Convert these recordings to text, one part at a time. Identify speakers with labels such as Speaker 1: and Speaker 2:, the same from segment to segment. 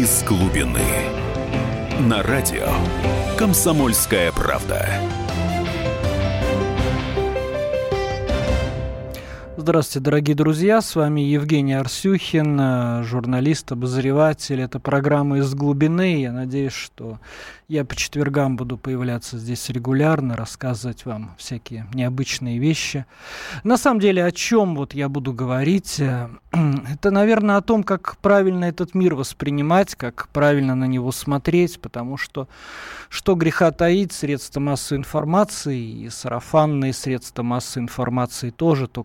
Speaker 1: из глубины. На радио «Комсомольская правда».
Speaker 2: Здравствуйте, дорогие друзья. С вами Евгений Арсюхин, журналист, обозреватель. Это программа «Из глубины». Я надеюсь, что я по четвергам буду появляться здесь регулярно, рассказывать вам всякие необычные вещи. На самом деле, о чем вот я буду говорить? Э, это, наверное, о том, как правильно этот мир воспринимать, как правильно на него смотреть, потому что что греха таить, средства массовой информации и сарафанные средства массовой информации тоже, то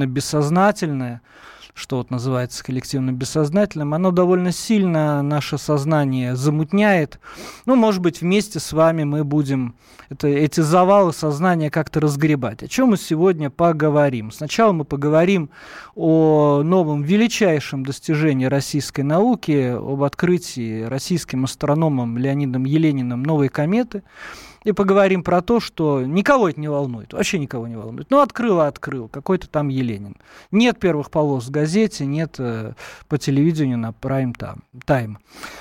Speaker 2: коллективно-бессознательное – что вот называется коллективным бессознательным, оно довольно сильно наше сознание замутняет. Ну, может быть, вместе с вами мы будем это, эти завалы сознания как-то разгребать. О чем мы сегодня поговорим? Сначала мы поговорим о новом величайшем достижении российской науки, об открытии российским астрономом Леонидом Елениным новой кометы и поговорим про то, что никого это не волнует, вообще никого не волнует. Ну, открыл открыл, какой-то там Еленин. Нет первых полос в газете, нет э, по телевидению на прайм тайм.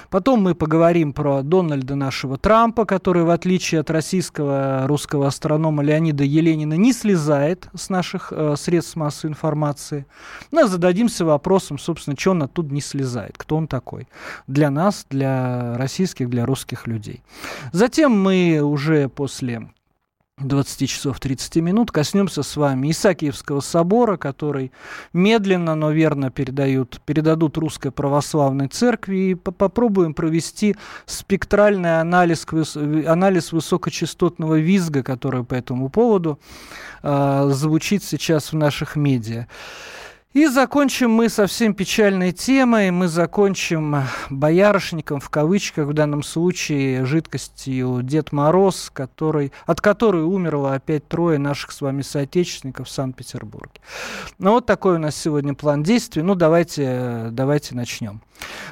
Speaker 2: Потом мы поговорим про Дональда нашего Трампа, который, в отличие от российского русского астронома Леонида Еленина, не слезает с наших э, средств массовой информации. Ну, зададимся вопросом, собственно, что он оттуда не слезает, кто он такой для нас, для российских, для русских людей. Затем мы уже уже после 20 часов 30 минут коснемся с вами Исаакиевского собора, который медленно, но верно передают, передадут Русской Православной Церкви, и попробуем провести спектральный анализ, анализ высокочастотного визга, который по этому поводу э, звучит сейчас в наших медиа. И закончим мы совсем печальной темой. Мы закончим боярышником, в кавычках, в данном случае, жидкостью Дед Мороз, который, от которой умерло опять трое наших с вами соотечественников в Санкт-Петербурге. Ну, вот такой у нас сегодня план действий. Ну, давайте, давайте начнем.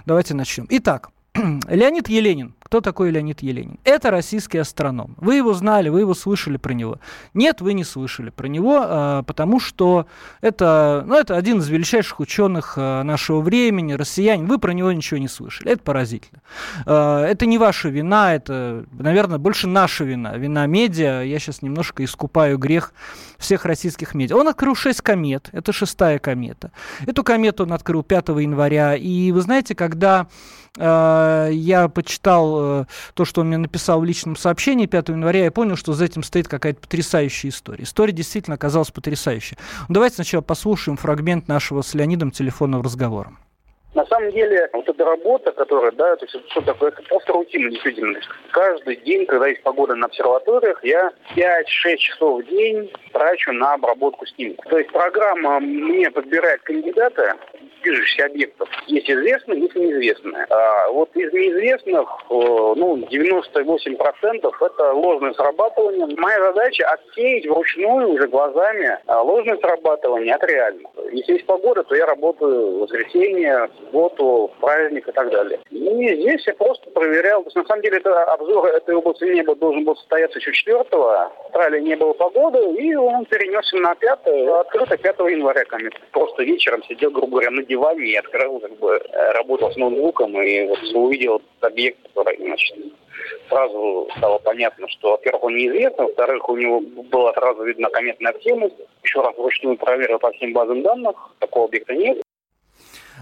Speaker 2: Давайте начнем. Итак, Леонид Еленин. Кто такой Леонид Еленин? Это российский астроном. Вы его знали, вы его слышали про него. Нет, вы не слышали про него, а, потому что это, ну, это один из величайших ученых а, нашего времени, россиянин. Вы про него ничего не слышали. Это поразительно. А, это не ваша вина, это, наверное, больше наша вина. Вина медиа. Я сейчас немножко искупаю грех всех российских медиа. Он открыл шесть комет. Это шестая комета. Эту комету он открыл 5 января. И вы знаете, когда я почитал Э, то, что он мне написал в личном сообщении 5 января, я понял, что за этим стоит какая-то потрясающая история. История действительно оказалась потрясающей. Давайте сначала послушаем фрагмент нашего с Леонидом телефонного разговора.
Speaker 3: На самом деле, вот эта работа, которая, да, то есть что такое, это просто рутина действительно. Каждый день, когда есть погода на обсерваториях, я 5-6 часов в день трачу на обработку снимков. То есть программа мне подбирает кандидата, движущихся объектов. Есть известные, есть неизвестные. А вот из неизвестных, ну, 98% это ложное срабатывание. Моя задача отсеять вручную уже глазами а, ложное срабатывание от реального. Если есть погода, то я работаю в воскресенье, субботу, праздник и так далее. И здесь я просто проверял. То есть, на самом деле, это обзор этой области неба должен был состояться еще 4 В Австралии не было погоды, и он перенесся на 5 открыто 5 января комет. Просто вечером сидел, грубо говоря, на диване и открыл, как бы, работал с ноутбуком и вот увидел объект, который, значит, сразу стало понятно, что, во-первых, он неизвестный, во-вторых, у него была сразу видна кометная активность. Еще раз вручную проверил по всем базам данных, такого объекта нет.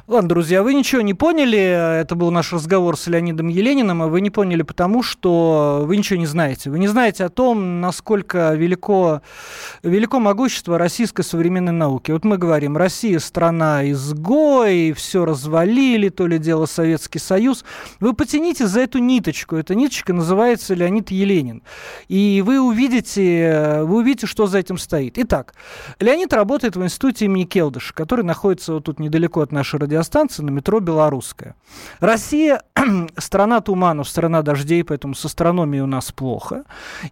Speaker 2: Ладно, друзья, вы ничего не поняли. Это был наш разговор с Леонидом Елениным, и вы не поняли потому, что вы ничего не знаете. Вы не знаете о том, насколько велико, велико могущество российской современной науки. Вот мы говорим, Россия страна изгой, все развалили, то ли дело Советский Союз. Вы потяните за эту ниточку. Эта ниточка называется Леонид Еленин. И вы увидите, вы увидите, что за этим стоит. Итак, Леонид работает в институте имени Келдыша, который находится вот тут недалеко от нашей радиостанции на метро «Белорусская». Россия – страна туманов, страна дождей, поэтому с астрономией у нас плохо.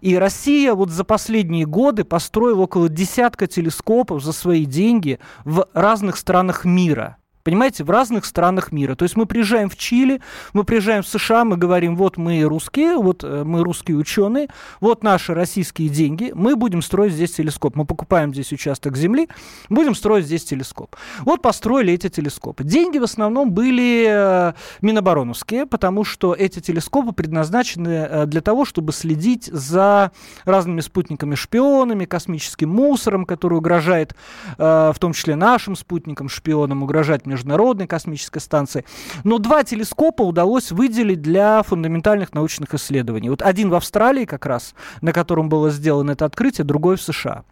Speaker 2: И Россия вот за последние годы построила около десятка телескопов за свои деньги в разных странах мира – Понимаете, в разных странах мира. То есть мы приезжаем в Чили, мы приезжаем в США, мы говорим, вот мы русские, вот э, мы русские ученые, вот наши российские деньги, мы будем строить здесь телескоп. Мы покупаем здесь участок земли, будем строить здесь телескоп. Вот построили эти телескопы. Деньги в основном были э, минобороновские, потому что эти телескопы предназначены э, для того, чтобы следить за разными спутниками-шпионами, космическим мусором, который угрожает, в том числе нашим спутникам-шпионам, угрожать Международной космической станции. Но два телескопа удалось выделить для фундаментальных научных исследований. Вот один в Австралии как раз, на котором было сделано это открытие, другой в США.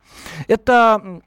Speaker 2: Это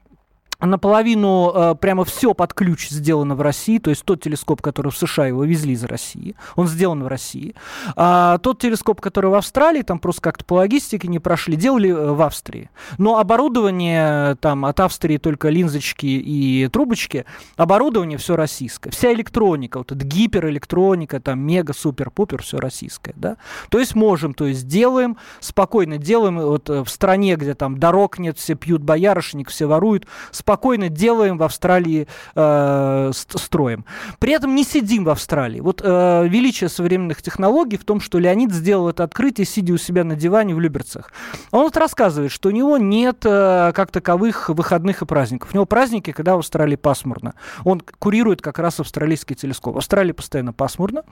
Speaker 2: наполовину э, прямо все под ключ сделано в России, то есть тот телескоп, который в США его везли из России, он сделан в России. А тот телескоп, который в Австралии, там просто как-то по логистике не прошли, делали э, в Австрии. Но оборудование там от Австрии только линзочки и трубочки, оборудование все российское. Вся электроника, вот эта гиперэлектроника, там мега, супер, пупер, все российское, да. То есть можем, то есть делаем, спокойно делаем, вот э, в стране, где там дорог нет, все пьют боярышник, все воруют, спокойно делаем в Австралии, э, строим. При этом не сидим в Австралии. Вот э, величие современных технологий в том, что Леонид сделал это открытие, сидя у себя на диване в Люберцах. Он вот рассказывает, что у него нет э, как таковых выходных и праздников. У него праздники, когда в Австралии пасмурно. Он курирует как раз австралийский телескоп. В Австралии постоянно пасмурно.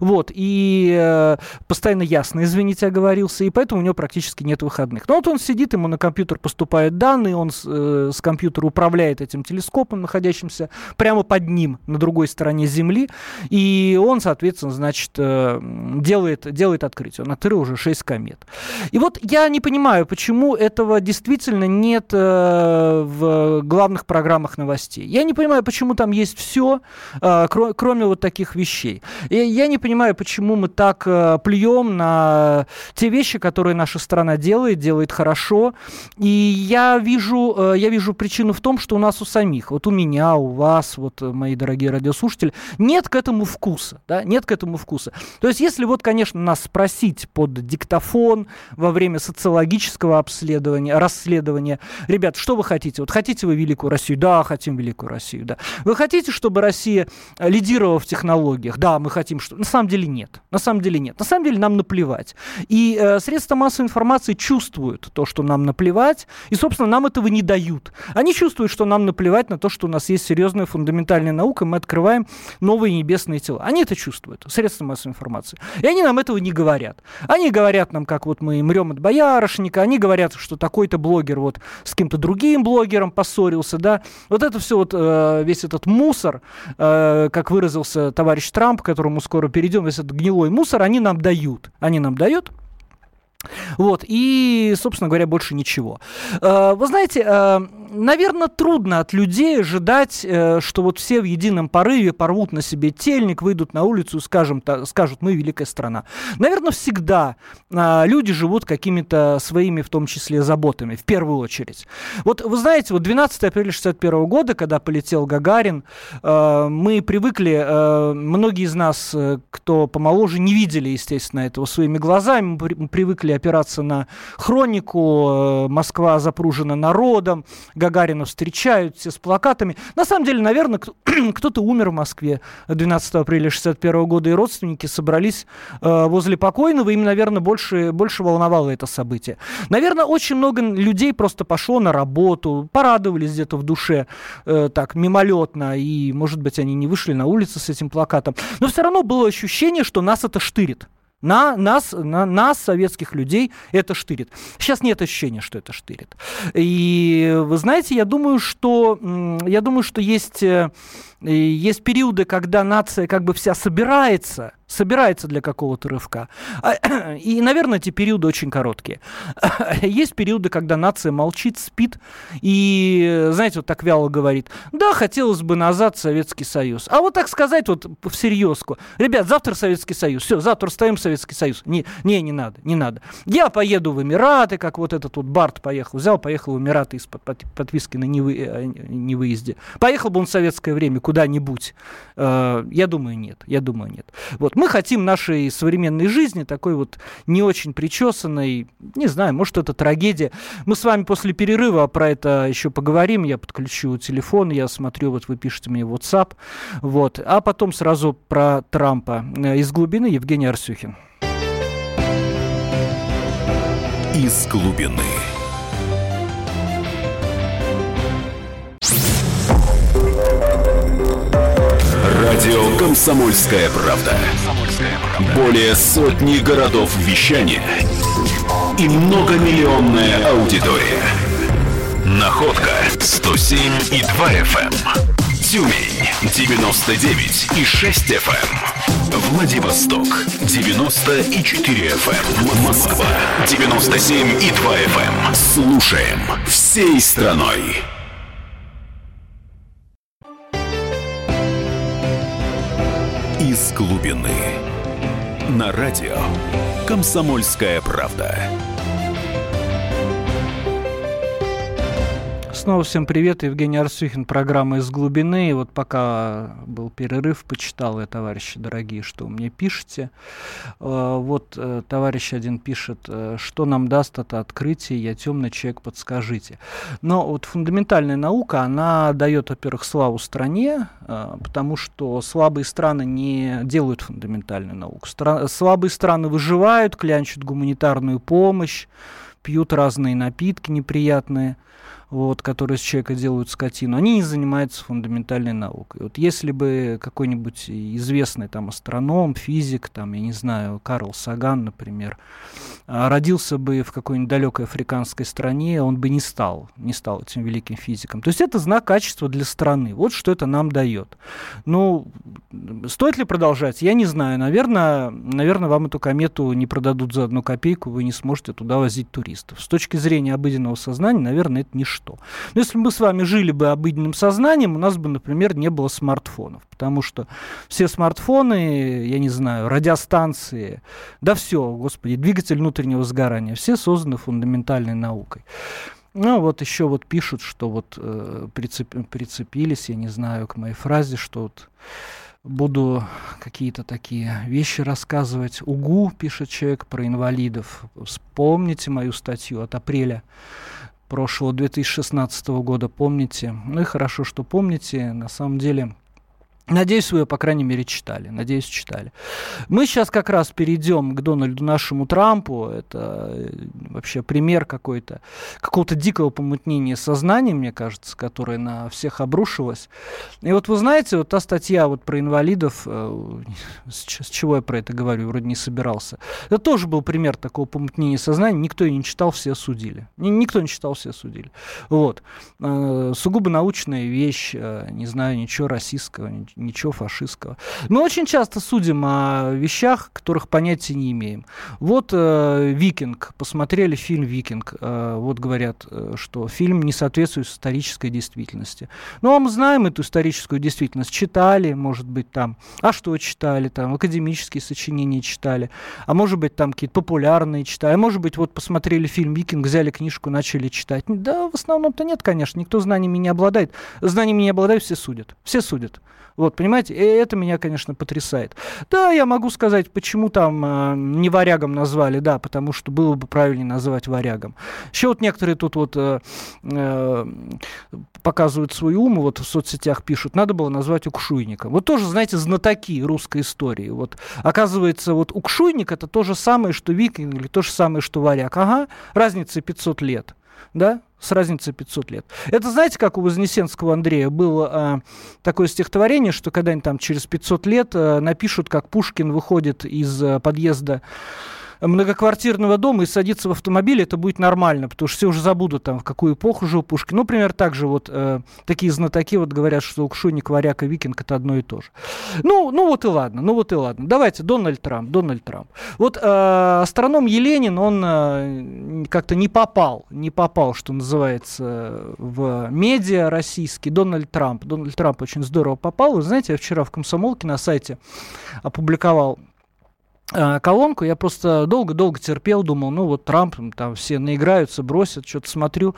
Speaker 2: Вот. И э, постоянно ясно, извините, оговорился. И поэтому у него практически нет выходных. Но вот он сидит, ему на компьютер поступают данные, он с, э, с компьютера управляет этим телескопом, находящимся прямо под ним, на другой стороне Земли, и он, соответственно, значит, э, делает, делает открытие. Он открыл уже 6 комет. И вот я не понимаю, почему этого действительно нет э, в главных программах новостей. Я не понимаю, почему там есть все, э, кроме вот таких вещей. И я не понимаю, почему мы так плюем на те вещи, которые наша страна делает, делает хорошо. И я вижу, я вижу причину в том, том, что у нас у самих, вот у меня, у вас, вот э, мои дорогие радиослушатели, нет к этому вкуса, да, нет к этому вкуса. То есть, если вот, конечно, нас спросить под диктофон во время социологического обследования, расследования, ребят, что вы хотите? Вот хотите вы Великую Россию? Да, хотим Великую Россию, да. Вы хотите, чтобы Россия лидировала в технологиях? Да, мы хотим, что... На самом деле нет. На самом деле нет. На самом деле нам наплевать. И э, средства массовой информации чувствуют то, что нам наплевать, и, собственно, нам этого не дают. Они чувствуют чувствуют, что нам наплевать на то, что у нас есть серьезная фундаментальная наука, мы открываем новые небесные тела. Они это чувствуют, средства массовой информации. И они нам этого не говорят. Они говорят нам, как вот мы мрем от боярышника, они говорят, что такой-то блогер вот с кем-то другим блогером поссорился, да. Вот это все вот, э, весь этот мусор, э, как выразился товарищ Трамп, к которому скоро перейдем, весь этот гнилой мусор, они нам дают. Они нам дают, вот, и, собственно говоря, больше ничего. Э, вы знаете, э, наверное, трудно от людей ожидать, э, что вот все в едином порыве порвут на себе тельник, выйдут на улицу скажем, скажут, мы великая страна. Наверное, всегда люди живут какими-то своими, в том числе, заботами, в первую очередь. Вот вы знаете, вот 12 апреля 61 года, когда полетел Гагарин, мы привыкли, многие из нас, кто помоложе, не видели, естественно, этого своими глазами, мы привыкли опираться на хронику, э, Москва запружена народом, Гагарина встречают, все с плакатами. На самом деле, наверное, кто-то умер в Москве 12 апреля 61 года, и родственники собрались э, возле покойного, им, наверное, больше, больше волновало это событие. Наверное, очень много людей просто пошло на работу, порадовались где-то в душе э, так мимолетно, и, может быть, они не вышли на улицу с этим плакатом. Но все равно было ощущение, что нас это штырит. На нас, на нас, советских людей, это штырит. Сейчас нет ощущения, что это штырит. И вы знаете, я думаю, что, я думаю, что есть, э, есть периоды, когда нация как бы вся собирается собирается для какого-то рывка. А, и, наверное, эти периоды очень короткие. Есть периоды, когда нация молчит, спит и, знаете, вот так вяло говорит, да, хотелось бы назад Советский Союз. А вот так сказать вот всерьезку, ребят, завтра Советский Союз, все, завтра ставим Советский Союз. Не, не, не надо, не надо. Я поеду в Эмираты, как вот этот вот Барт поехал, взял, поехал в Эмираты из-под подписки на невы, э, невыезде. Поехал бы он в советское время, куда-нибудь? Э, я думаю, нет. Я думаю, нет. Вот. Мы хотим нашей современной жизни, такой вот не очень причесанной, не знаю, может, это трагедия. Мы с вами после перерыва про это еще поговорим. Я подключу телефон, я смотрю, вот вы пишете мне WhatsApp. Вот. А потом сразу про Трампа. Э, из глубины Евгений Арсюхин.
Speaker 1: Из глубины. Радио «Комсомольская правда». Более сотни городов вещания и многомиллионная аудитория. Находка 107 и 2 FM. Эм. Тюмень 99 и 6 FM. Эм. Владивосток 94 FM. Эм. Москва 97 и 2 FM. Слушаем всей страной. Из глубины. На радио «Комсомольская правда».
Speaker 2: Снова всем привет, Евгений Арсюхин, программа «Из глубины». И вот пока был перерыв, почитал я, товарищи дорогие, что вы мне пишете. Э, вот э, товарищ один пишет, э, что нам даст это открытие, я темный человек, подскажите. Но вот фундаментальная наука, она дает, во-первых, славу стране, потому что слабые страны не делают фундаментальную науку. Слабые страны выживают, клянчат гуманитарную помощь, пьют разные напитки неприятные – вот, которые с человека делают скотину, они не занимаются фундаментальной наукой. Вот если бы какой-нибудь известный там астроном, физик, там, я не знаю, Карл Саган, например, а, родился бы в какой-нибудь далекой африканской стране, он бы не стал, не стал этим великим физиком. То есть это знак качества для страны. Вот что это нам дает. Ну, стоит ли продолжать? Я не знаю. Наверное, наверное, вам эту комету не продадут за одну копейку, вы не сможете туда возить туристов. С точки зрения обыденного сознания, наверное, это ничто что. Но если бы мы с вами жили бы обыденным сознанием, у нас бы, например, не было смартфонов. Потому что все смартфоны, я не знаю, радиостанции, да все, господи, двигатель внутреннего сгорания, все созданы фундаментальной наукой. Ну, вот еще вот пишут, что вот э, прицеп, прицепились, я не знаю, к моей фразе, что вот буду какие-то такие вещи рассказывать. УГУ, пишет человек, про инвалидов. Вспомните мою статью от апреля прошлого 2016 года, помните. Ну и хорошо, что помните. На самом деле Надеюсь, вы ее, по крайней мере, читали. Надеюсь, читали. Мы сейчас как раз перейдем к Дональду нашему Трампу. Это э, вообще пример какой-то, какого-то дикого помутнения сознания, мне кажется, которое на всех обрушилось. И вот вы знаете, вот та статья вот про инвалидов, э, с чего я про это говорю, вроде не собирался. Это тоже был пример такого помутнения сознания. Никто ее не читал, все осудили. Никто не читал, все осудили. Вот. Э, сугубо научная вещь, не знаю, ничего российского, ничего фашистского. Мы очень часто судим о вещах, которых понятия не имеем. Вот э, «Викинг», посмотрели фильм «Викинг», э, вот говорят, э, что фильм не соответствует исторической действительности. Ну, а мы знаем эту историческую действительность, читали, может быть, там, а что читали, там, академические сочинения читали, а может быть, там какие-то популярные читали, а может быть, вот посмотрели фильм «Викинг», взяли книжку, начали читать. Да, в основном-то нет, конечно, никто знаниями не обладает. Знаниями не обладает, все судят, все судят. Вот, понимаете, и это меня, конечно, потрясает. Да, я могу сказать, почему там э, не варягом назвали, да, потому что было бы правильнее называть варягом. Еще вот некоторые тут вот э, э, показывают свой ум, вот в соцсетях пишут, надо было назвать укшуйником. Вот тоже, знаете, знатоки русской истории. Вот оказывается, вот укшуйник это то же самое, что викинг, или то же самое, что варяг. Ага, разница 500 лет да, с разницей 500 лет. Это знаете, как у Вознесенского Андрея было а, такое стихотворение, что когда-нибудь там через 500 лет а, напишут, как Пушкин выходит из а, подъезда многоквартирного дома и садиться в автомобиль, это будет нормально, потому что все уже забудут там, в какую эпоху жил Пушкин. Ну, например, также вот э, такие знатоки вот говорят, что Укшуник, Варяг и Викинг это одно и то же. Ну, ну вот и ладно, ну вот и ладно. Давайте, Дональд Трамп, Дональд Трамп. Вот э, астроном Еленин, он э, как-то не попал, не попал, что называется, в медиа российский. Дональд Трамп. Дональд Трамп очень здорово попал. Вы знаете, я вчера в комсомолке на сайте опубликовал колонку, я просто долго-долго терпел, думал, ну вот Трамп, там все наиграются, бросят, что-то смотрю,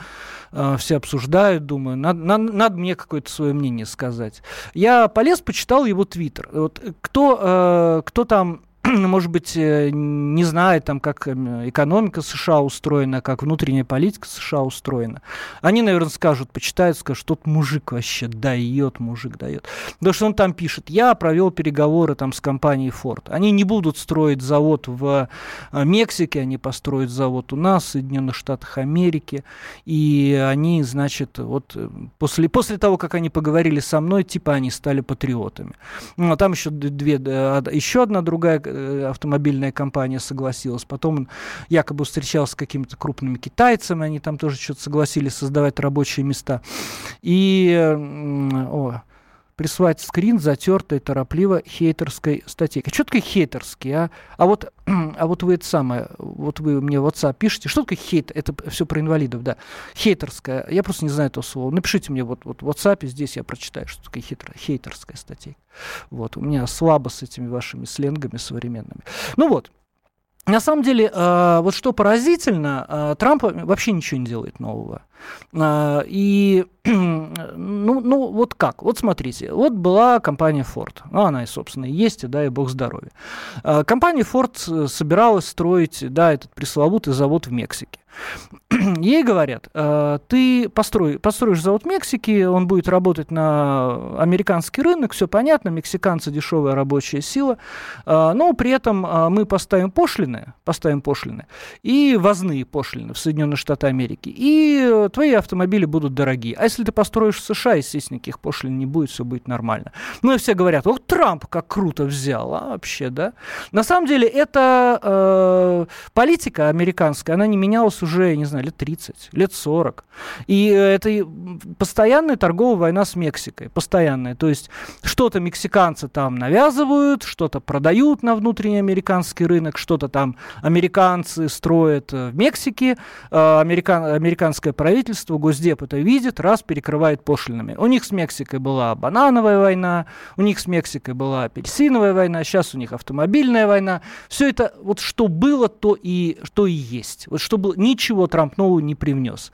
Speaker 2: э, все обсуждают, думаю, надо, надо, надо мне какое-то свое мнение сказать. Я полез, почитал его твиттер. Вот, кто, э, кто там может быть, э, не знает, там, как эм, экономика США устроена, как внутренняя политика США устроена. Они, наверное, скажут, почитают, скажут, тот мужик вообще дает, мужик дает. Потому что он там пишет, я провел переговоры там с компанией Ford. Они не будут строить завод в э, Мексике, они построят завод у нас, в Соединенных Штатах Америки. И они, значит, вот э, после, после того, как они поговорили со мной, типа они стали патриотами. Ну, а там еще две, еще одна другая автомобильная компания согласилась. Потом он якобы встречался с какими-то крупными китайцами, они там тоже что-то согласились создавать рабочие места. И о, присылать скрин затертой, торопливо хейтерской статьи. Что такое хейтерский, а? А вот, а вот вы это самое, вот вы мне в WhatsApp пишете, что такое хейт? Это все про инвалидов, да. Хейтерская, я просто не знаю этого слова. Напишите мне вот, вот в WhatsApp, здесь я прочитаю, что такое хейтер, хейтерская статья. Вот, у меня слабо с этими вашими сленгами современными. Ну вот, на самом деле, э, вот что поразительно, э, Трамп вообще ничего не делает нового. Э, и, ну, ну, вот как? Вот смотрите, вот была компания Ford. Ну, она и, собственно, и есть, и да, и бог здоровья. Компания Ford собиралась строить, да, этот пресловутый завод в Мексике. Ей говорят, «Э, ты построй, построишь завод в Мексике, он будет работать на американский рынок, все понятно, мексиканцы дешевая рабочая сила, э, но при этом э, мы поставим пошлины, поставим пошлины и возные пошлины в Соединенные Штаты Америки, и твои автомобили будут дорогие. А если ты построишь в США, естественно, никаких пошлин не будет, все будет нормально. Ну и все говорят, вот Трамп как круто взял, а вообще, да? На самом деле это э, политика американская, она не менялась уже, не знаю, лет 30, лет 40. И это постоянная торговая война с Мексикой, постоянная. То есть что-то мексиканцы там навязывают, что-то продают на внутренний американский рынок, что-то там американцы строят в Мексике, э, американ, американское правительство, Госдеп это видит, раз перекрывает пошлинами. У них с Мексикой была банановая война, у них с Мексикой была апельсиновая война, сейчас у них автомобильная война. Все это, вот что было, то и, что и есть. Вот что было, ничего Трамп нового не привнес.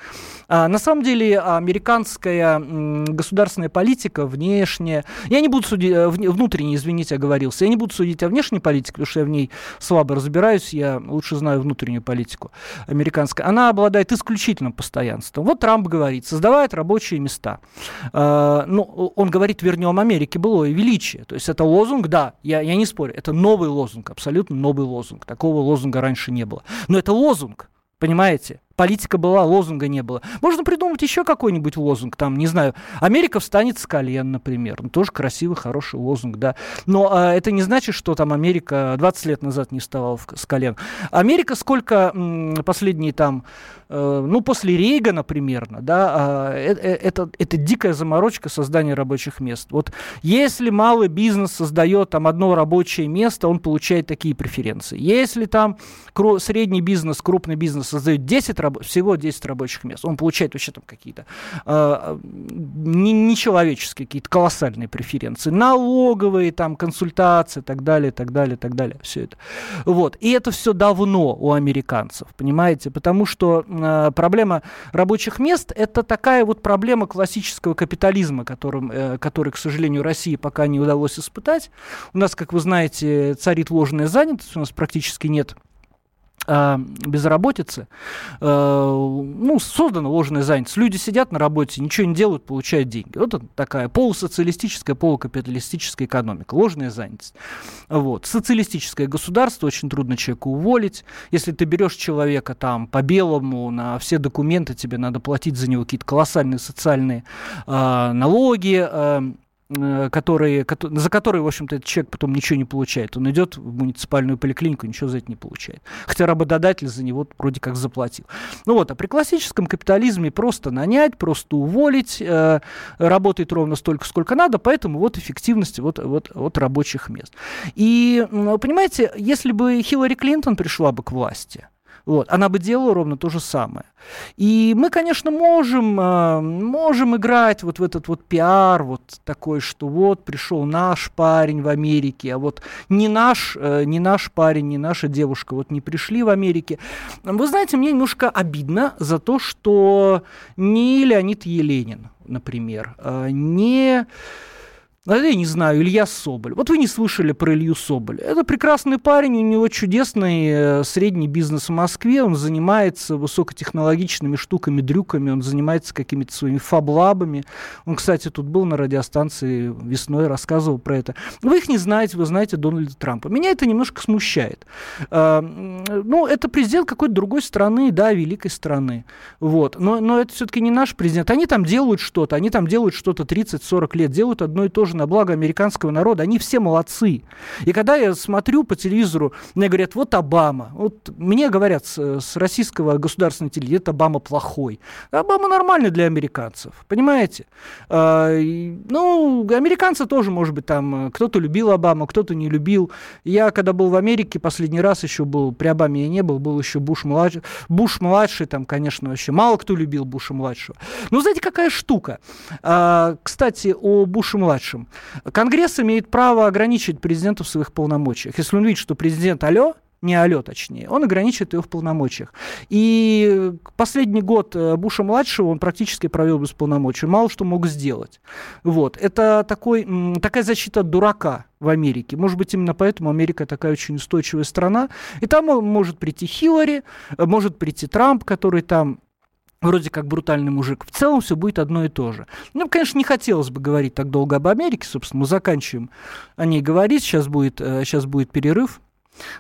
Speaker 2: А, на самом деле американская государственная политика внешняя, я не буду судить, э, внутренне, извините, оговорился, я не буду судить о внешней политике, потому что я в ней слабо разбираюсь, я лучше знаю внутреннюю политику американскую. Она обладает исключительным постоянством. Вот Трамп говорит, создавает рабочие места. А, ну, он говорит, вернем Америке былое величие. То есть это лозунг, да, я, я не спорю, это новый лозунг, абсолютно новый лозунг. Такого лозунга раньше не было. Но это лозунг. Понимаете? Политика была, лозунга не было. Можно придумать еще какой-нибудь лозунг, там, не знаю, Америка встанет с колен, например. Ну, тоже красивый, хороший лозунг, да. Но а, это не значит, что там Америка 20 лет назад не вставала с колен. Америка сколько м, последние там, э, ну, после Рейгана примерно, да, э, э, это, это дикая заморочка создания рабочих мест. Вот если малый бизнес создает там одно рабочее место, он получает такие преференции. Если там средний бизнес, крупный бизнес создает 10 раб- всего 10 рабочих мест. Он получает вообще там какие-то э, нечеловеческие, какие-то колоссальные преференции. Налоговые, там, консультации, так далее, так далее, так далее. Все это. Вот. И это все давно у американцев, понимаете? Потому что э, проблема рабочих мест – это такая вот проблема классического капитализма, которым, э, который, к сожалению, России пока не удалось испытать. У нас, как вы знаете, царит ложная занятость, у нас практически нет а, безработицы, э, ну, создана ложная занятость. Люди сидят на работе, ничего не делают, получают деньги. Вот это такая полусоциалистическая, полукапиталистическая экономика, ложная занятость. Вот. Социалистическое государство, очень трудно человека уволить. Если ты берешь человека там по белому, на все документы тебе надо платить за него какие-то колоссальные социальные э, налоги, Э, которые, за которые, в общем-то, этот человек потом ничего не получает. Он идет в муниципальную поликлинику, ничего за это не получает. Хотя работодатель за него вроде как заплатил. Ну вот, а при классическом капитализме просто нанять, просто уволить, э, работает ровно столько, сколько надо, поэтому вот эффективность вот, вот, вот рабочих мест. И, понимаете, если бы Хиллари Клинтон пришла бы к власти, Вот. Она бы делала ровно то же самое. И мы, конечно, можем, э, можем играть вот в этот вот пиар, вот такой, что вот пришел наш парень в Америке, а вот не наш, э, не наш парень, не наша девушка вот не пришли в Америке. Вы знаете, мне немножко обидно за то, что не Леонид Еленин, например, э, не ну, я не знаю, Илья Соболь. Вот вы не слышали про Илью Соболь. Это прекрасный парень, у него чудесный э, средний бизнес в Москве, он занимается высокотехнологичными штуками, дрюками, он занимается какими-то своими фаблабами. Он, кстати, тут был на радиостанции весной, рассказывал про это. Вы их не знаете, вы знаете Дональда Трампа. Меня это немножко смущает. А, ну, это президент какой-то другой страны, да, великой страны. Вот. Но, но это все-таки не наш президент. Они там делают что-то, они там делают что-то 30-40 лет, делают одно и то же на благо американского народа, они все молодцы. И когда я смотрю по телевизору, мне говорят, вот Обама. Вот мне говорят с, с российского государственного телевидения, это Обама плохой. Обама нормальный для американцев, понимаете? А, ну, американцы тоже, может быть, там кто-то любил Обаму, кто-то не любил. Я, когда был в Америке, последний раз еще был, при Обаме я не был, был еще Буш младший. Буш младший, там, конечно, вообще мало кто любил Буша младшего. Но знаете, какая штука? А, кстати, о Буше Конгресс имеет право ограничить президента в своих полномочиях. Если он видит, что президент алло, не алло точнее, он ограничивает его в полномочиях. И последний год э, Буша-младшего он практически провел без полномочий, мало что мог сделать. Вот. Это такой, такая защита дурака в Америке. Может быть, именно поэтому Америка такая очень устойчивая страна. И там может прийти Хиллари, э, может прийти Трамп, который там вроде как брутальный мужик. В целом все будет одно и то же. Ну, конечно, не хотелось бы говорить так долго об Америке, собственно, мы заканчиваем о ней говорить. Сейчас будет, сейчас э, будет перерыв.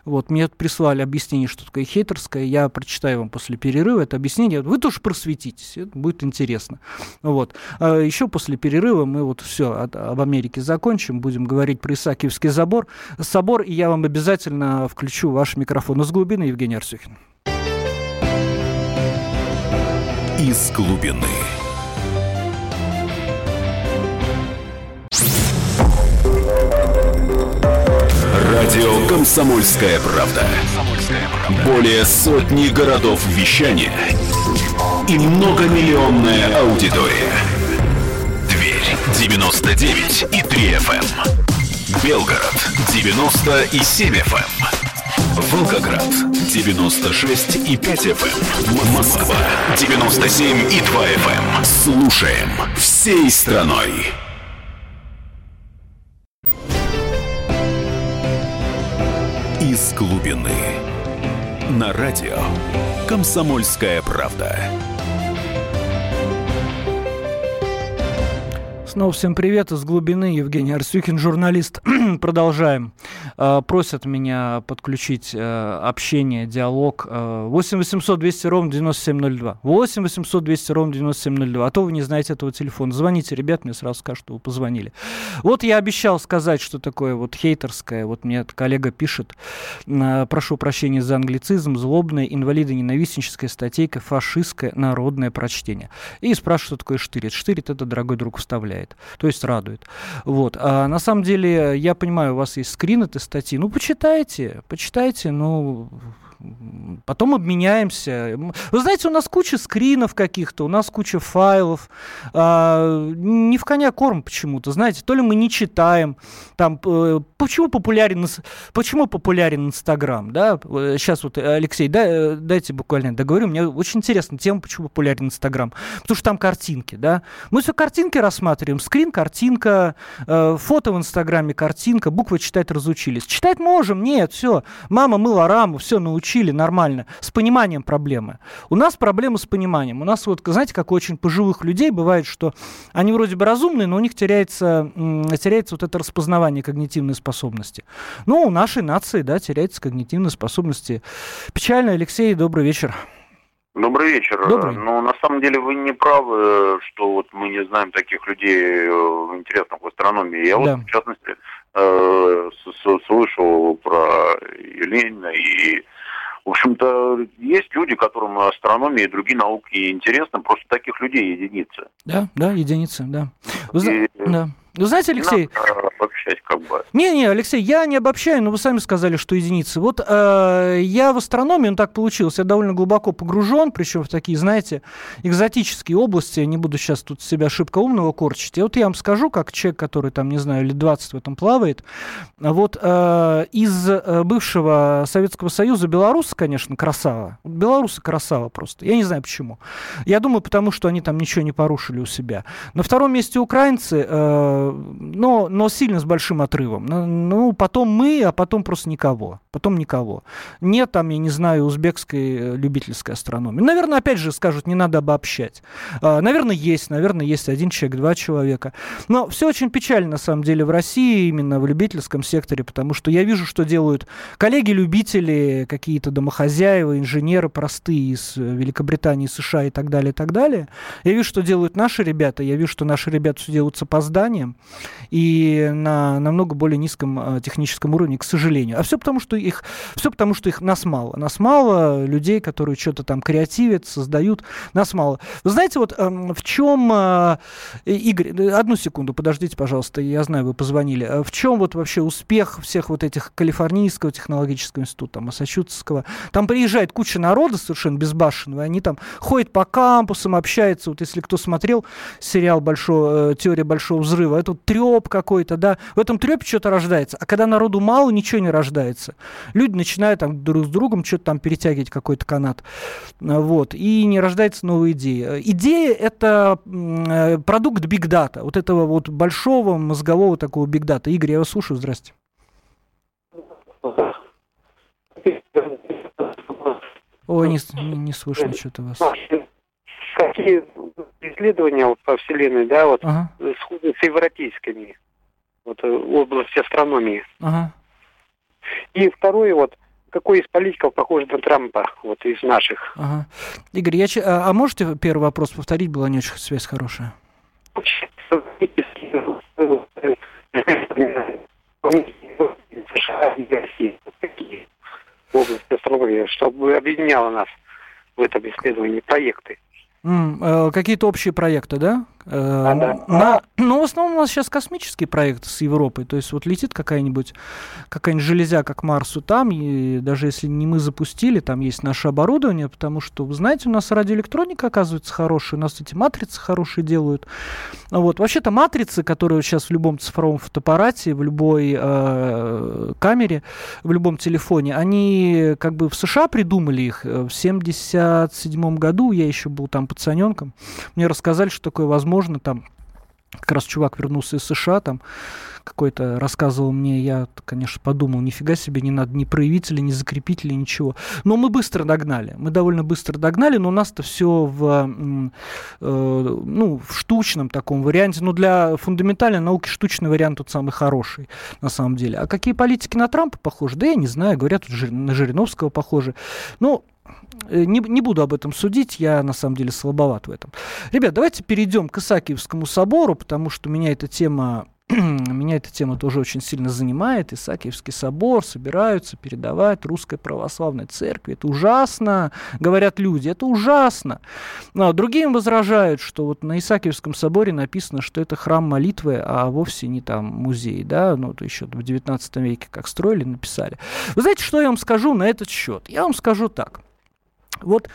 Speaker 2: Вот, мне прислали объяснение, что такое хейтерское. Я прочитаю вам после перерыва это объяснение. Вы тоже просветитесь, это будет интересно. Вот. А еще после перерыва мы вот все об Америке закончим. Будем говорить про Исаакиевский забор. собор, и я вам обязательно включу ваш микрофон. Из глубины Евгений Арсюхин.
Speaker 1: Из глубины. Радио «Комсомольская правда». Более сотни городов вещания и многомиллионная аудитория. Дверь 99 и 3 FM. Эм. Белгород 97 FM. Волгоград 96 и 5 FM. Эм. Москва 97 и 2 FM. Эм. Слушаем всей страной. Из глубины. На радио «Комсомольская правда».
Speaker 2: Снова всем привет из глубины. Евгений Арсюхин, журналист. Продолжаем. Э, просят меня подключить э, общение, диалог. 8 800 200 ровно 9702. 8 800 200 ровно 9702. А то вы не знаете этого телефона. Звоните, ребят, мне сразу скажут, что вы позвонили. Вот я обещал сказать, что такое вот хейтерское. Вот мне коллега пишет. Э, прошу прощения за англицизм. Злобное, инвалидо-ненавистническая статейка, фашистское народное прочтение. И спрашивает, что такое штырит. Штырит это, дорогой друг, вставляет то есть радует. Вот. А на самом деле, я понимаю, у вас есть скрин этой статьи, ну, почитайте, почитайте, ну, потом обменяемся. Вы знаете, у нас куча скринов каких-то, у нас куча файлов. А, не в коня корм почему-то, знаете, то ли мы не читаем. Там, э, почему популярен, почему популярен Инстаграм, да? Сейчас вот, Алексей, да, дайте буквально договорю. Мне очень интересна тема, почему популярен Инстаграм. Потому что там картинки, да? Мы все картинки рассматриваем. Скрин, картинка, э, фото в Инстаграме, картинка, буквы читать разучились. Читать можем, нет, все. Мама мыла раму, все научились учили нормально, с пониманием проблемы. У нас проблема с пониманием. У нас вот, знаете, как у очень пожилых людей бывает, что они вроде бы разумные, но у них теряется, теряется вот это распознавание когнитивной способности. Ну, у нашей нации, да, теряется когнитивные способности. Печально, Алексей, добрый вечер.
Speaker 4: Добрый вечер.
Speaker 2: Добрый.
Speaker 4: Но на самом деле вы не правы, что вот мы не знаем таких людей э, интересных в астрономии. Я да. вот, в частности, э, слышал про Ленина и в общем-то, есть люди, которым астрономия и другие науки интересны, просто таких людей единицы.
Speaker 2: Да, да, единицы, да. Вы, и, да. Вы знаете, Алексей...
Speaker 4: Надо, вообще обобщать как бы.
Speaker 2: Не-не, Алексей, я не обобщаю, но вы сами сказали, что единицы. Вот э, я в астрономии, ну так получилось, я довольно глубоко погружен, причем в такие, знаете, экзотические области, я не буду сейчас тут себя ошибка умного корчить. И вот я вам скажу, как человек, который там, не знаю, лет 20 в этом плавает, вот э, из э, бывшего Советского Союза белорусы, конечно, красава. Белорусы красава просто. Я не знаю почему. Я думаю, потому что они там ничего не порушили у себя. На втором месте украинцы, э, но, но сильно с большим отрывом. Ну, ну, потом мы, а потом просто никого. Потом никого. Нет там, я не знаю, узбекской э, любительской астрономии. Наверное, опять же скажут, не надо обобщать. Э, наверное, есть. Наверное, есть один человек, два человека. Но все очень печально, на самом деле, в России, именно в любительском секторе, потому что я вижу, что делают коллеги-любители, какие-то домохозяева, инженеры простые из э, Великобритании, США и так далее, и так далее. Я вижу, что делают наши ребята. Я вижу, что наши ребята все делают с опозданием и на намного более низком э, техническом уровне, к сожалению. А все потому, что их, все потому, что их нас мало. Нас мало людей, которые что-то там креативят, создают. Нас мало. Вы знаете, вот э, в чем, э, Игорь, одну секунду, подождите, пожалуйста, я знаю, вы позвонили. В чем вот вообще успех всех вот этих Калифорнийского технологического института, Массачусетского? Там приезжает куча народа совершенно безбашенного, они там ходят по кампусам, общаются. Вот если кто смотрел сериал большой, «Теория большого взрыва», это вот треп какой-то, да, в этом трепе что-то рождается. А когда народу мало, ничего не рождается. Люди начинают там друг с другом что-то там перетягивать какой-то канат. Вот. И не рождается новая идея. Идея — это э, продукт биг дата, вот этого вот большого мозгового такого биг дата. Игорь, я вас слушаю, здрасте. Ой, не, не слышно что-то вас.
Speaker 5: Какие исследования вот по Вселенной, да, вот ага. Европейскими, вот э, в области астрономии. Ага. И второе, вот, какой из политиков похож на Трампа, вот из наших?
Speaker 2: Ага. Игорь, я, а, а можете первый вопрос повторить? Была не очень связь хорошая.
Speaker 5: Области астрономии, чтобы объединяло нас в этом исследовании проекты.
Speaker 2: Mm, э, какие-то общие проекты, да? А, да. На, ну, в основном у нас сейчас космический проект с Европой. То есть вот летит какая-нибудь какая-нибудь железяка к Марсу там, и даже если не мы запустили, там есть наше оборудование, потому что, вы знаете, у нас радиоэлектроника, оказывается, хорошая, у нас эти матрицы хорошие делают. Вот. Вообще-то матрицы, которые сейчас в любом цифровом фотоаппарате, в любой э, камере, в любом телефоне, они как бы в США придумали их. В 77 году я еще был там пацаненком. Мне рассказали, что такое возможно возможно, там как раз чувак вернулся из США, там какой-то рассказывал мне, я, конечно, подумал, нифига себе, не надо ни проявителя, ни закрепителя, ничего. Но мы быстро догнали, мы довольно быстро догнали, но у нас-то все в, э, ну, в штучном таком варианте. Но для фундаментальной науки штучный вариант тот самый хороший, на самом деле. А какие политики на Трампа похожи? Да я не знаю, говорят, на Жириновского похожи. Ну, не, не буду об этом судить, я на самом деле слабоват в этом. Ребят, давайте перейдем к Исаакиевскому собору, потому что меня эта тема меня эта тема тоже очень сильно занимает. Исаакиевский собор собираются передавать русской православной церкви. Это ужасно, говорят люди, это ужасно. Но другие возражают, что вот на Исаакиевском соборе написано, что это храм молитвы, а вовсе не там музей, да, ну, это еще в 19 веке как строили, написали. Вы знаете, что я вам скажу на этот счет? Я вам скажу так. Вот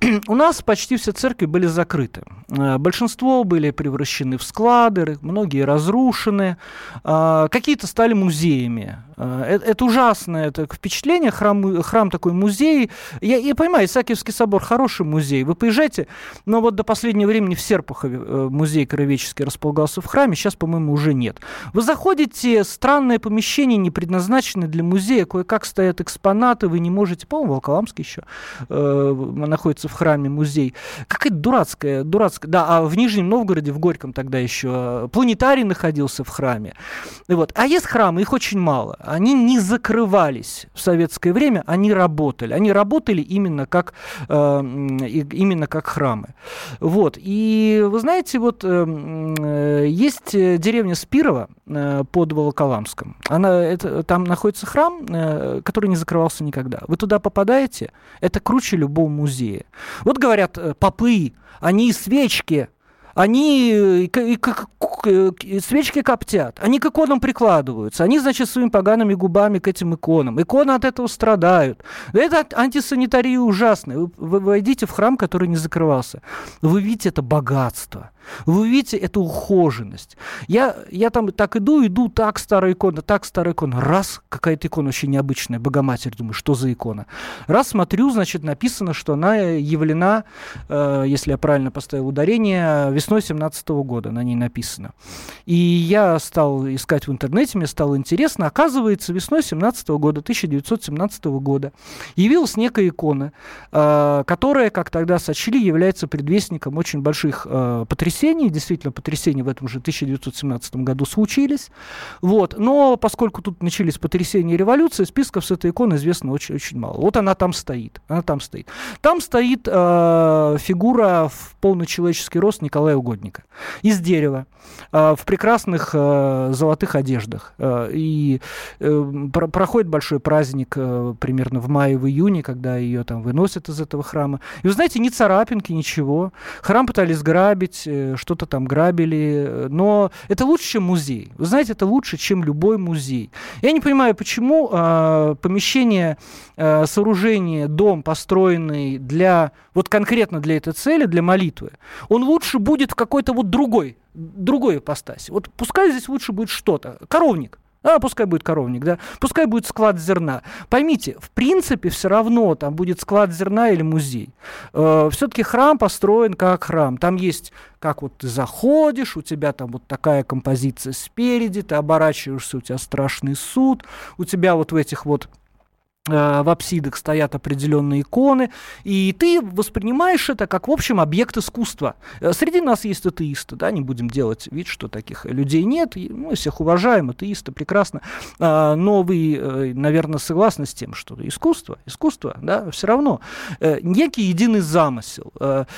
Speaker 2: у нас почти все церкви были закрыты. Э, большинство были превращены в склады, многие разрушены, а, какие-то стали музеями. Э, это, это ужасное это впечатление, храм, храм такой музей. Я, я понимаю, Исаакиевский собор хороший музей, вы поезжайте, но вот до последнего времени в Серпухове э, музей краеведческий располагался в храме, сейчас, по-моему, уже нет. Вы заходите, странное помещение, не предназначенное для музея, кое-как стоят экспонаты, вы не можете, по-моему, Волколамский еще э, находится в храме музей. Какая-то дурацкая, дурацкая, да, а в Нижнем Новгороде, в Горьком тогда еще, э, планетарий находился в храме. Вот. А есть храмы, их очень мало они не закрывались в советское время, они работали. Они работали именно как, э, именно как храмы. Вот. И вы знаете, вот э, э есть деревня Спирова под Волоколамском. Она, это, там находится храм, который не закрывался никогда. Вы туда попадаете, это круче любого музея. Вот говорят, попы, они свечки они и, и, и, свечки коптят, они к иконам прикладываются, они, значит, своими погаными губами к этим иконам. Иконы от этого страдают. Это антисанитария ужасная. Вы войдите в храм, который не закрывался. Вы видите это богатство. Вы видите эту ухоженность. Я, я там так иду, иду, так старая икона, так старая икона. Раз, какая-то икона очень необычная, Богоматерь, думаю, что за икона. Раз смотрю, значит, написано, что она явлена, э, если я правильно поставил ударение, весной 17 года на ней написано. И я стал искать в интернете, мне стало интересно. Оказывается, весной 17 года, 1917 года, явилась некая икона, э, которая, как тогда сочли, является предвестником очень больших э, потрясений потрясений, действительно, потрясения в этом же 1917 году случились, вот, но поскольку тут начались потрясения и революции, списков с этой иконы известно очень-очень мало. Вот она там стоит, она там стоит. Там стоит э, фигура в полный рост Николая Угодника из дерева, э, в прекрасных э, золотых одеждах. Э, и э, про проходит большой праздник э, примерно в мае, в июне, когда ее там выносят из этого храма. И вы знаете, ни царапинки, ничего. Храм пытались грабить, что-то там грабили, но это лучше, чем музей. Вы знаете, это лучше, чем любой музей. Я не понимаю, почему э, помещение, э, сооружение, дом, построенный для, вот конкретно для этой цели, для молитвы, он лучше будет в какой-то вот другой, другой ипостаси. Вот пускай здесь лучше будет что-то. Коровник. А, пускай будет коровник, да, пускай будет склад зерна. Поймите, в принципе, все равно там будет склад зерна или музей. Э, все-таки храм построен как храм. Там есть, как вот ты заходишь, у тебя там вот такая композиция спереди, ты оборачиваешься, у тебя страшный суд, у тебя вот в этих вот в апсидах стоят определенные иконы, и ты воспринимаешь это как, в общем, объект искусства. Э, среди нас есть атеисты, да, не будем делать вид, что таких людей нет, мы всех уважаем, атеисты, прекрасно, а, но вы, э, наверное, согласны с тем, что искусство, искусство, да, все равно некий единый замысел.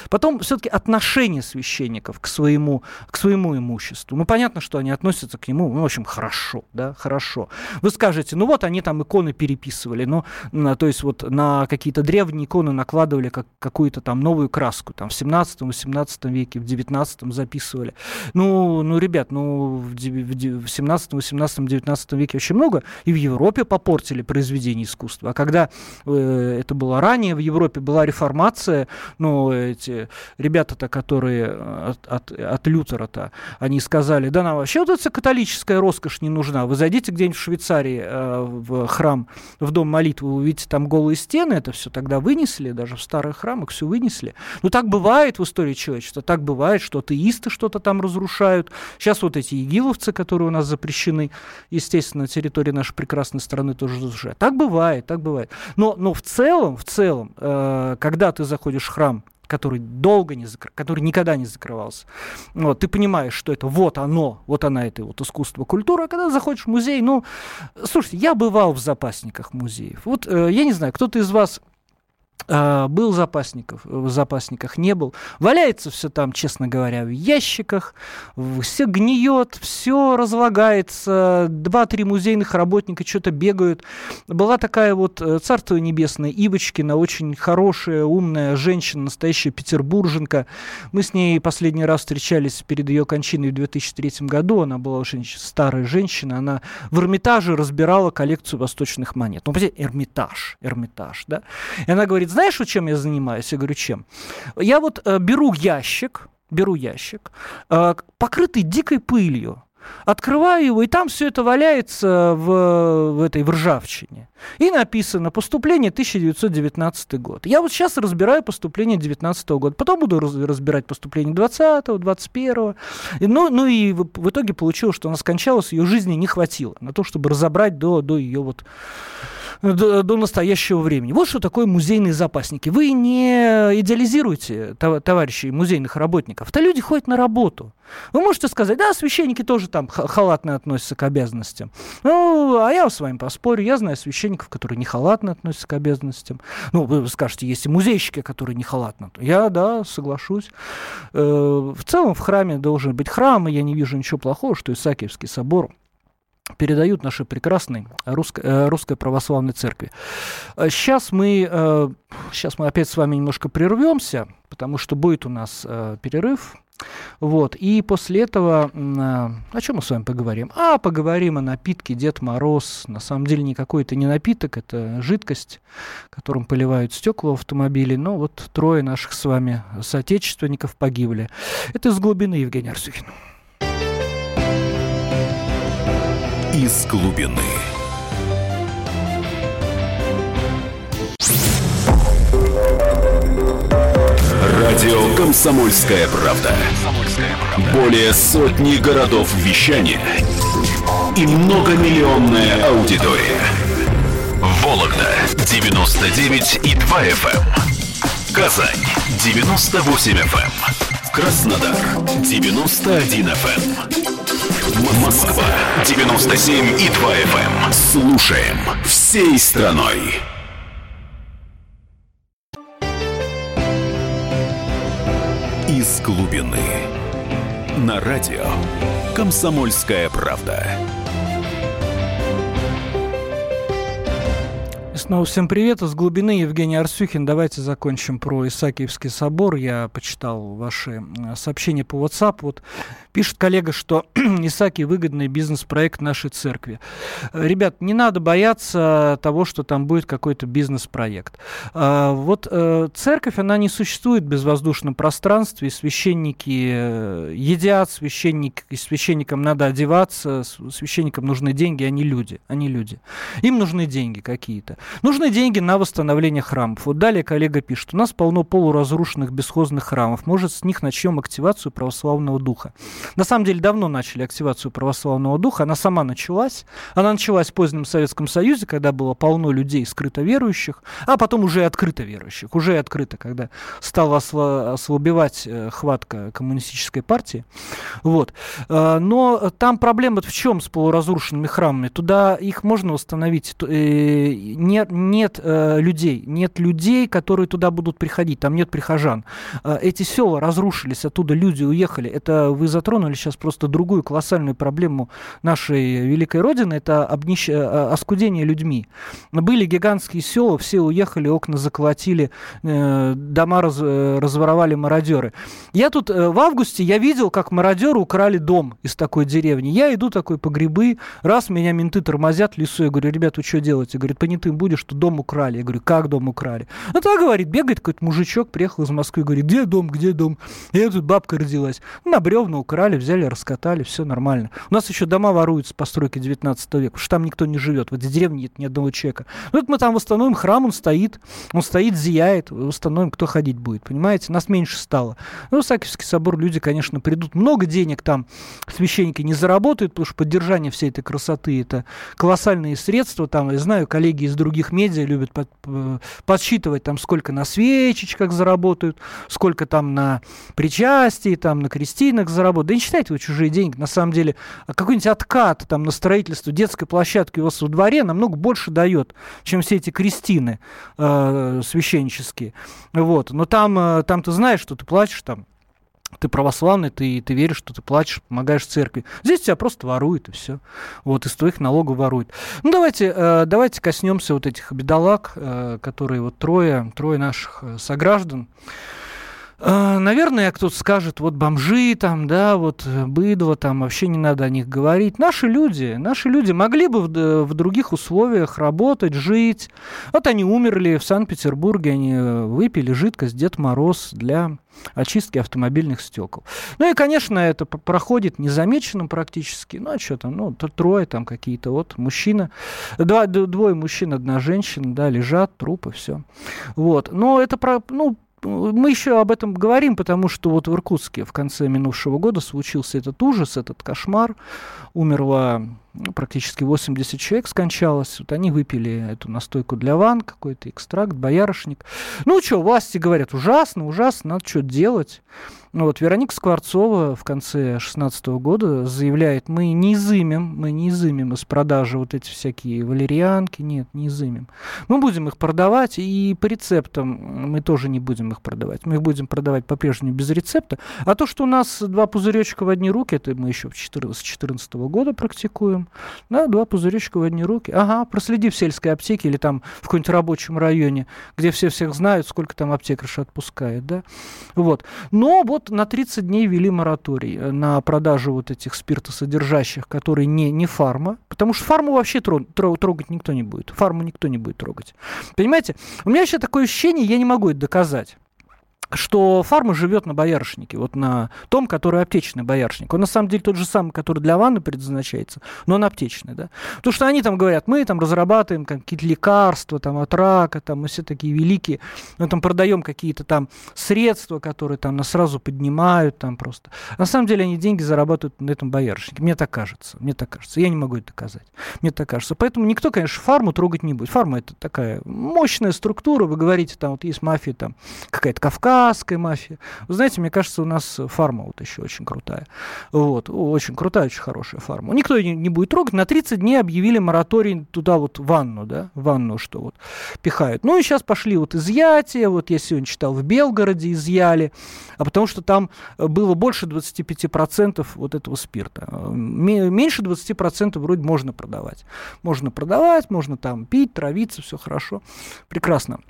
Speaker 2: Потом все-таки отношение священников к своему, к своему имуществу. Ну, понятно, что они относятся к нему, ну, в общем, хорошо, да, хорошо. Вы скажете, ну вот они там иконы переписывали, но на, то есть вот на какие-то древние иконы накладывали как, какую-то там новую краску, там в 17-18 веке, в 19 записывали. Ну, ну, ребят, ну, в, в 17, 18, 19 веке очень много, и в Европе попортили произведения искусства. А когда э, это было ранее, в Европе была реформация, ну, эти ребята-то, которые от, от, от Лютера-то, они сказали, да нам вообще вот эта католическая роскошь не нужна, вы зайдите где-нибудь в Швейцарии э, в храм, в дом молитвы, вы увидите там голые стены, это все тогда вынесли, даже в старых храмах все вынесли. Ну, так бывает в истории человечества, так бывает, что атеисты что-то там разрушают. Сейчас вот эти игиловцы, которые у нас запрещены, естественно, на территории нашей прекрасной страны тоже разрушают. Так бывает, так бывает. Но, но в целом, в целом, э, когда ты заходишь в храм, который долго не закр... который никогда не закрывался. Вот, ты понимаешь, что это вот оно, вот она, это вот искусство, культура. А когда заходишь в музей, ну, слушайте, я бывал в запасниках музеев. Вот, э, я не знаю, кто-то из вас был запасников, в запасниках не был. Валяется все там, честно говоря, в ящиках, все гниет, все разлагается, два-три музейных работника что-то бегают. Была такая вот э, царство небесное Ивочкина, очень хорошая, умная женщина, настоящая петербурженка. Мы с ней последний раз встречались перед ее кончиной в 2003 году. Она была очень старая женщина, она в Эрмитаже разбирала коллекцию восточных монет. Ну, Эрмитаж, Эрмитаж, да? И она говорит, знаешь, чем я занимаюсь? Я говорю, чем? Я вот э, беру ящик, беру ящик, э, покрытый дикой пылью, Открываю его, и там все это валяется в, в этой в ржавчине. И написано поступление 1919 год. Я вот сейчас разбираю поступление 19 года. Потом буду разбирать поступление 20 21 и, ну, ну и в, в итоге получилось, что она скончалась, ее жизни не хватило на то, чтобы разобрать до, до ее вот до, до настоящего времени. Вот что такое музейные запасники. Вы не идеализируете товарищей музейных работников. Это люди ходят на работу. Вы можете сказать, да, священники тоже там халатно относятся к обязанностям. Ну, а я с вами поспорю. Я знаю священников, которые не халатно относятся к обязанностям. Ну, вы скажете, есть и музейщики, которые не халатно. Я, да, соглашусь. Э, в целом в храме должен быть храм, и я не вижу ничего плохого, что Исаакиевский собор передают нашей прекрасной русской, э, русской православной церкви. Сейчас э, мы, сейчас э, мы опять с вами немножко прервемся, потому что будет у нас перерыв. Вот. И после этого о чем мы с вами поговорим? А, поговорим о напитке Дед Мороз. На самом деле никакой это не напиток, это жидкость, которым поливают стекла в автомобиле. Но вот трое наших с вами соотечественников погибли. Это из глубины Евгения Арсюхина.
Speaker 1: Из глубины. Радио «Комсомольская правда». Более сотни городов вещания и многомиллионная аудитория. Вологда 99 и 2 FM. Эм. Казань 98 FM. Эм. Краснодар 91 FM. Эм. Москва 97 и 2 FM. Слушаем всей страной. из глубины. На радио «Комсомольская правда».
Speaker 2: Снова всем привет. Из глубины Евгений Арсюхин. Давайте закончим про Исаакиевский собор. Я почитал ваши сообщения по WhatsApp. Вот пишет коллега, что Исаакий выгодный бизнес-проект нашей церкви. Ребят, не надо бояться того, что там будет какой-то бизнес-проект. А, вот э, церковь, она не существует в безвоздушном пространстве. Священники э, едят, священник, священникам надо одеваться, священникам нужны деньги, они люди. Они люди. Им нужны деньги какие-то. Нужны деньги на восстановление храмов. Вот далее коллега пишет, у нас полно полуразрушенных бесхозных храмов. Может, с них начнем активацию православного духа. На самом деле, давно начали активацию православного духа. Она сама началась. Она началась в позднем Советском Союзе, когда было полно людей скрыто верующих, а потом уже открыто верующих. Уже открыто, когда стала ослабевать э, хватка коммунистической партии. Вот. Э, но там проблема в чем с полуразрушенными храмами? Туда их можно восстановить. Э, не, нет э, людей, нет людей, которые туда будут приходить, там нет прихожан. Э, эти села разрушились, оттуда люди уехали. Это вы затронули сейчас просто другую колоссальную проблему нашей великой Родины, это обнищ... Э, оскудение людьми. Были гигантские села, все уехали, окна заколотили, э, дома раз, э, разворовали мародеры. Я тут э, в августе, я видел, как мародеры украли дом из такой деревни. Я иду такой по грибы, раз меня менты тормозят лесу, я говорю, ребята, вы что делаете? Говорит, понятым будешь, что дом украли. Я говорю, как дом украли? Ну, так говорит, бегает какой-то мужичок, приехал из Москвы, говорит, где дом, где дом? Я тут бабка родилась. На бревна украли, взяли, раскатали, все нормально. У нас еще дома воруются постройки 19 века, потому что там никто не живет. В этой деревне нет ни одного человека. Ну, вот мы там восстановим храм, он стоит, он стоит, зияет, восстановим, кто ходить будет, понимаете? Нас меньше стало. Ну, Сакиевский собор, люди, конечно, придут. Много денег там священники не заработают, потому что поддержание всей этой красоты это колоссальные средства. Там, я знаю, коллеги из других медиа любят под, подсчитывать, там, сколько на свечечках заработают, сколько там на причастии, там, на крестинах заработают. Да не считайте вы чужие деньги. На самом деле, а какой-нибудь откат там на строительство детской площадки у вас во дворе намного больше дает, чем все эти крестины э, священнические. Вот. Но там, э, там ты знаешь, что ты платишь там ты православный, ты, ты веришь, что ты платишь, помогаешь церкви. Здесь тебя просто воруют, и все. Вот, из твоих налогов воруют. Ну, давайте, э, давайте коснемся вот этих бедолаг, э, которые вот трое, трое наших э, сограждан. Э, наверное, кто-то скажет, вот бомжи там, да, вот э, быдло там, вообще не надо о них говорить. Наши люди, наши люди могли бы в, в других условиях работать, жить. Вот они умерли в Санкт-Петербурге, они выпили жидкость Дед Мороз для очистки автомобильных стекол. Ну и, конечно, это проходит незамеченным практически. Ну, а что там, ну, трое там какие-то, вот, мужчина, два, двое мужчин, одна женщина, да, лежат, трупы, все. Вот, но это, про, ну, мы еще об этом говорим, потому что вот в Иркутске в конце минувшего года случился этот ужас, этот кошмар. Умерло практически 80 человек скончалось. Вот они выпили эту настойку для ван, какой-то экстракт, боярышник. Ну что, власти говорят, ужасно, ужасно, надо что-то делать. Ну вот Вероника Скворцова в конце 2016 года заявляет, мы не изымем, мы не изымем из продажи вот эти всякие валерьянки, нет, не изымем. Мы будем их продавать, и по рецептам мы тоже не будем их продавать. Мы их будем продавать по-прежнему без рецепта. А то, что у нас два пузыречка в одни руки, это мы еще с 2014 года практикуем. Да, два пузыречка в одни руки. Ага, проследи в сельской аптеке или там в каком-нибудь рабочем районе, где все всех знают, сколько там аптекарша отпускает, да. Вот. Но вот на 30 дней ввели мораторий э, на продажу вот этих спиртосодержащих, которые не, не фарма, потому что фарму вообще трогать никто не будет. Фарму никто не будет трогать. Понимаете? У меня еще такое ощущение, я не могу это доказать что фарма живет на боярышнике, вот на том, который аптечный боярышник. Он на самом деле тот же самый, который для ванны предназначается, но он аптечный, да. Потому что они там говорят, мы там разрабатываем какие-то лекарства там от рака, там мы все такие великие, мы там продаем какие-то там средства, которые там нас сразу поднимают там просто. На самом деле они деньги зарабатывают на этом боярышнике. Мне так кажется, мне так кажется. Я не могу это доказать. Мне так кажется. Поэтому никто, конечно, фарму трогать не будет. Фарма это такая мощная структура, вы говорите, там вот есть мафия, там какая-то Кавказ, кавказская мафия. Вы знаете, мне кажется, у нас фарма вот еще очень крутая. Вот, очень крутая, очень хорошая фарма. Никто не, не будет трогать. На 30 дней объявили мораторий туда вот ванну, да, ванну, что вот пихают. Ну и сейчас пошли вот изъятия, вот я сегодня читал, в Белгороде изъяли, а потому что там было больше 25% вот этого спирта. Меньше 20% вроде можно продавать. Можно продавать, можно там пить, травиться, все хорошо. Прекрасно.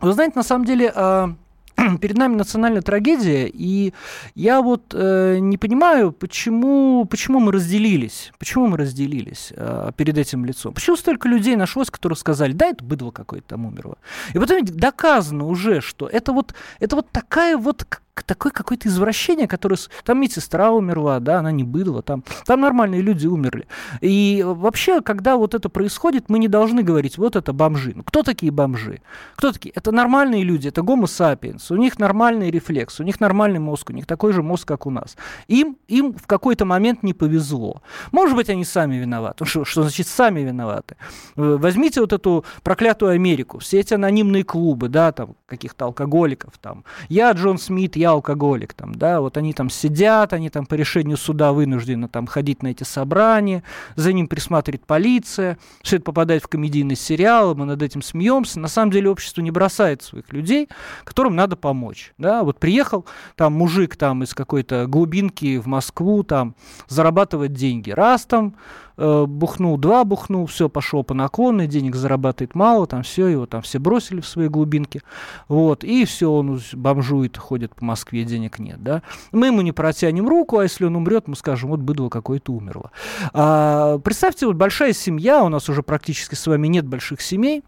Speaker 2: Вы знаете, на самом деле, а, перед нами национальная трагедия, и я вот э, не понимаю, почему, почему мы разделились, почему мы разделились э, перед этим лицом. Почему столько людей нашлось, которые сказали, да, это быдло какое-то там умерло. И потом доказано уже, что это вот, это вот такая вот такое какое-то извращение, которое... Там медсестра умерла, да, она не быдла, там, там нормальные люди умерли. И вообще, когда вот это происходит, мы не должны говорить, вот это бомжи. Ну, кто такие бомжи? Кто такие? Это нормальные люди, это гомо сапиенс, у них нормальный рефлекс, у них нормальный мозг, у них такой же мозг, как у нас. Им, им в какой-то момент не повезло. Может быть, они сами виноваты. Что, что значит сами виноваты? Возьмите вот эту проклятую Америку, все эти анонимные клубы, да, там, каких-то алкоголиков, там. Я Джон Смит, я алкоголик, там, да, вот они там сидят, они там по решению суда вынуждены там ходить на эти собрания, за ним присматривает полиция, все это попадает в комедийный сериал, мы над этим смеемся. На самом деле общество не бросает своих людей, которым надо помочь, да, вот приехал там мужик там из какой-то глубинки в Москву там зарабатывать деньги, раз там э, бухнул, два бухнул, все, пошел по наклонной, денег зарабатывает мало, там все, его там все бросили в свои глубинки, вот, и все, он бомжует, ходит по Москве, денег нет, да. Мы ему не протянем руку, а если он умрет, мы скажем, вот быдло какое-то умерло. А, представьте, вот большая семья, у нас уже практически с вами нет больших семей,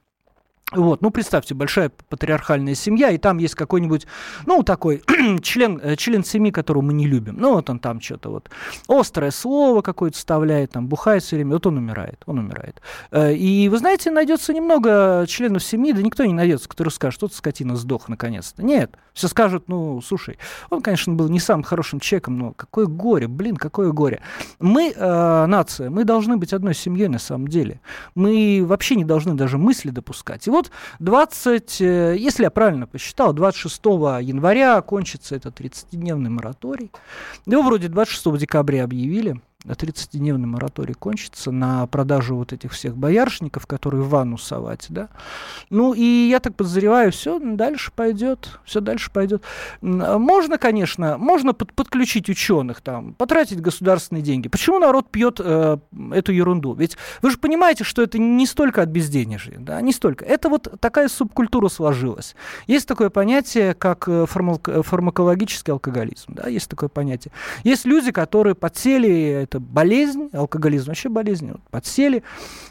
Speaker 2: вот, ну, представьте, большая патриархальная семья, и там есть какой-нибудь, ну, такой член, э, член семьи, которого мы не любим. Ну, вот он там что-то вот острое слово какое-то вставляет, там, бухает все время, вот он умирает, он умирает. Э, и, вы знаете, найдется немного членов семьи, да никто не найдется, который скажет, что скотина сдох наконец-то. Нет, все скажут, ну, слушай, он, конечно, был не самым хорошим человеком, но какое горе, блин, какое горе. Мы, э, нация, мы должны быть одной семьей на самом деле. Мы вообще не должны даже мысли допускать. И вот 20, э, если я правильно посчитал, 26 января кончится этот 30-дневный мораторий. Его вроде 26 декабря объявили. 30-дневный мораторий кончится на продажу вот этих всех боярышников, которые в ванну совать, да. Ну, и я так подозреваю, все дальше пойдет, все дальше пойдет. Можно, конечно, можно под, подключить ученых там, потратить государственные деньги. Почему народ пьет э, эту ерунду? Ведь вы же понимаете, что это не столько от безденежья, да, не столько. Это вот такая субкультура сложилась. Есть такое понятие, как э, фармакологический алкоголизм, да, есть такое понятие. Есть люди, которые подсели это болезнь, алкоголизм вообще болезнь, вот, подсели,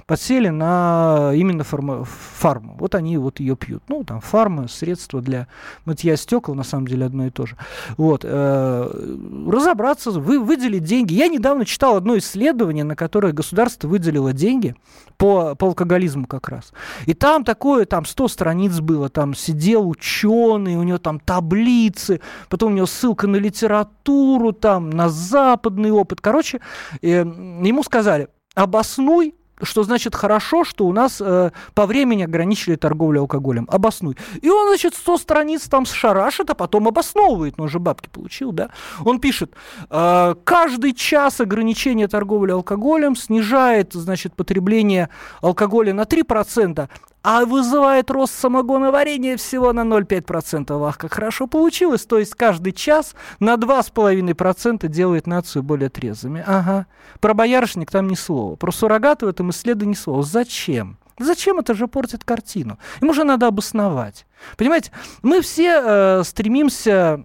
Speaker 2: подсели на именно фарма, фарму. Вот они вот ее пьют. Ну, там фарма, средства для мытья стекол, на самом деле одно и то же. Вот, э, разобраться, вы, выделить деньги. Я недавно читал одно исследование, на которое государство выделило деньги по, по алкоголизму как раз. И там такое, там 100 страниц было, там сидел ученый, у него там таблицы, потом у него ссылка на литературу, там на западный опыт. Короче, э, ему сказали, обоснуй что значит хорошо, что у нас э, по времени ограничили торговлю алкоголем. Обоснуй. И он, значит, 100 страниц там шарашит, а потом обосновывает. Но он же бабки получил, да? Он пишет, э, каждый час ограничения торговли алкоголем снижает, значит, потребление алкоголя на 3%, а вызывает рост самогоноварения всего на 0,5%. Ах, как хорошо получилось. То есть каждый час на 2,5% делает нацию более трезвыми. Ага. Про боярышник там ни слова. Про суррогаты в этом исследовании ни слова. Зачем? Зачем это же портит картину? Ему же надо обосновать. Понимаете, мы все э, стремимся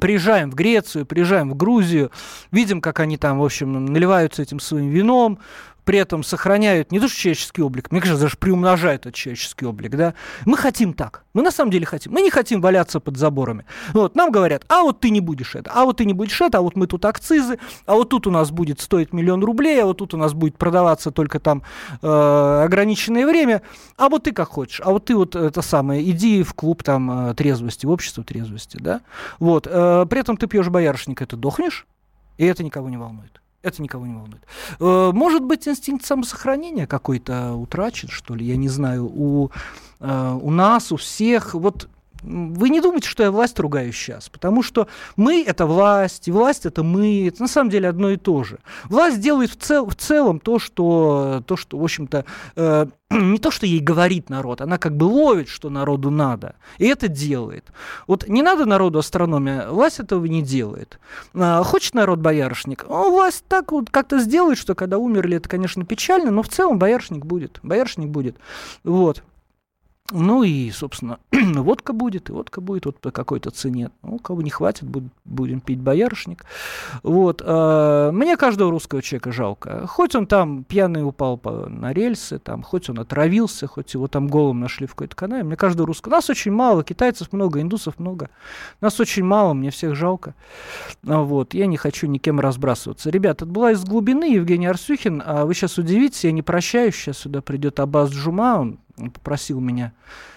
Speaker 2: приезжаем в Грецию, приезжаем в Грузию, видим, как они там, в общем, наливаются этим своим вином, при этом сохраняют не то что человеческий облик, мне кажется, даже приумножают этот человеческий облик, да. Мы хотим так. Мы на самом деле хотим. Мы не хотим валяться под заборами. Вот, нам говорят, а вот ты не будешь это, а вот ты не будешь это, а вот мы тут акцизы, а вот тут у нас будет стоить миллион рублей, а вот тут у нас будет продаваться только там э, ограниченное время, а вот ты как хочешь, а вот ты вот это самое, иди в клуб там э, трезвости, в общество трезвости, да. Вот, э, при этом ты пьешь боярышник, это дохнешь, и это никого не волнует. Это никого не волнует. Э, может быть, инстинкт самосохранения какой-то утрачен, что ли, я не знаю, у, э, у нас, у всех. Вот вы не думайте, что я власть ругаю сейчас, потому что мы — это власть, и власть — это мы. Это на самом деле одно и то же. Власть делает в, цел, в целом то, что, то, что в общем-то, э, не то, что ей говорит народ, она как бы ловит, что народу надо, и это делает. Вот не надо народу астрономия, власть этого не делает. А, хочет народ боярышник, ну, власть так вот как-то сделает, что когда умерли, это, конечно, печально, но в целом боярышник будет, боярышник будет. Вот. Ну и, собственно, водка будет, и водка будет вот по какой-то цене. Ну, кого не хватит, будем пить боярышник. Вот. А, мне каждого русского человека жалко. Хоть он там пьяный упал на рельсы, там, хоть он отравился, хоть его там голым нашли в какой-то канале. Мне каждого русского. Нас очень мало, китайцев много, индусов много. Нас очень мало, мне всех жалко. А, вот. Я не хочу никем разбрасываться. Ребята, это была из глубины Евгений Арсюхин. А вы сейчас удивитесь, я не прощаюсь. Сейчас сюда придет Абаз Джума, он попросил меня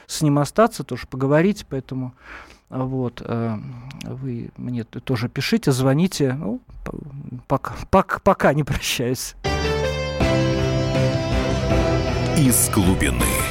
Speaker 2: с ним остаться, тоже поговорить, поэтому вот, э, вы мне тоже пишите, звоните. Ну, пока, пока, пока не прощаюсь.
Speaker 1: Из глубины.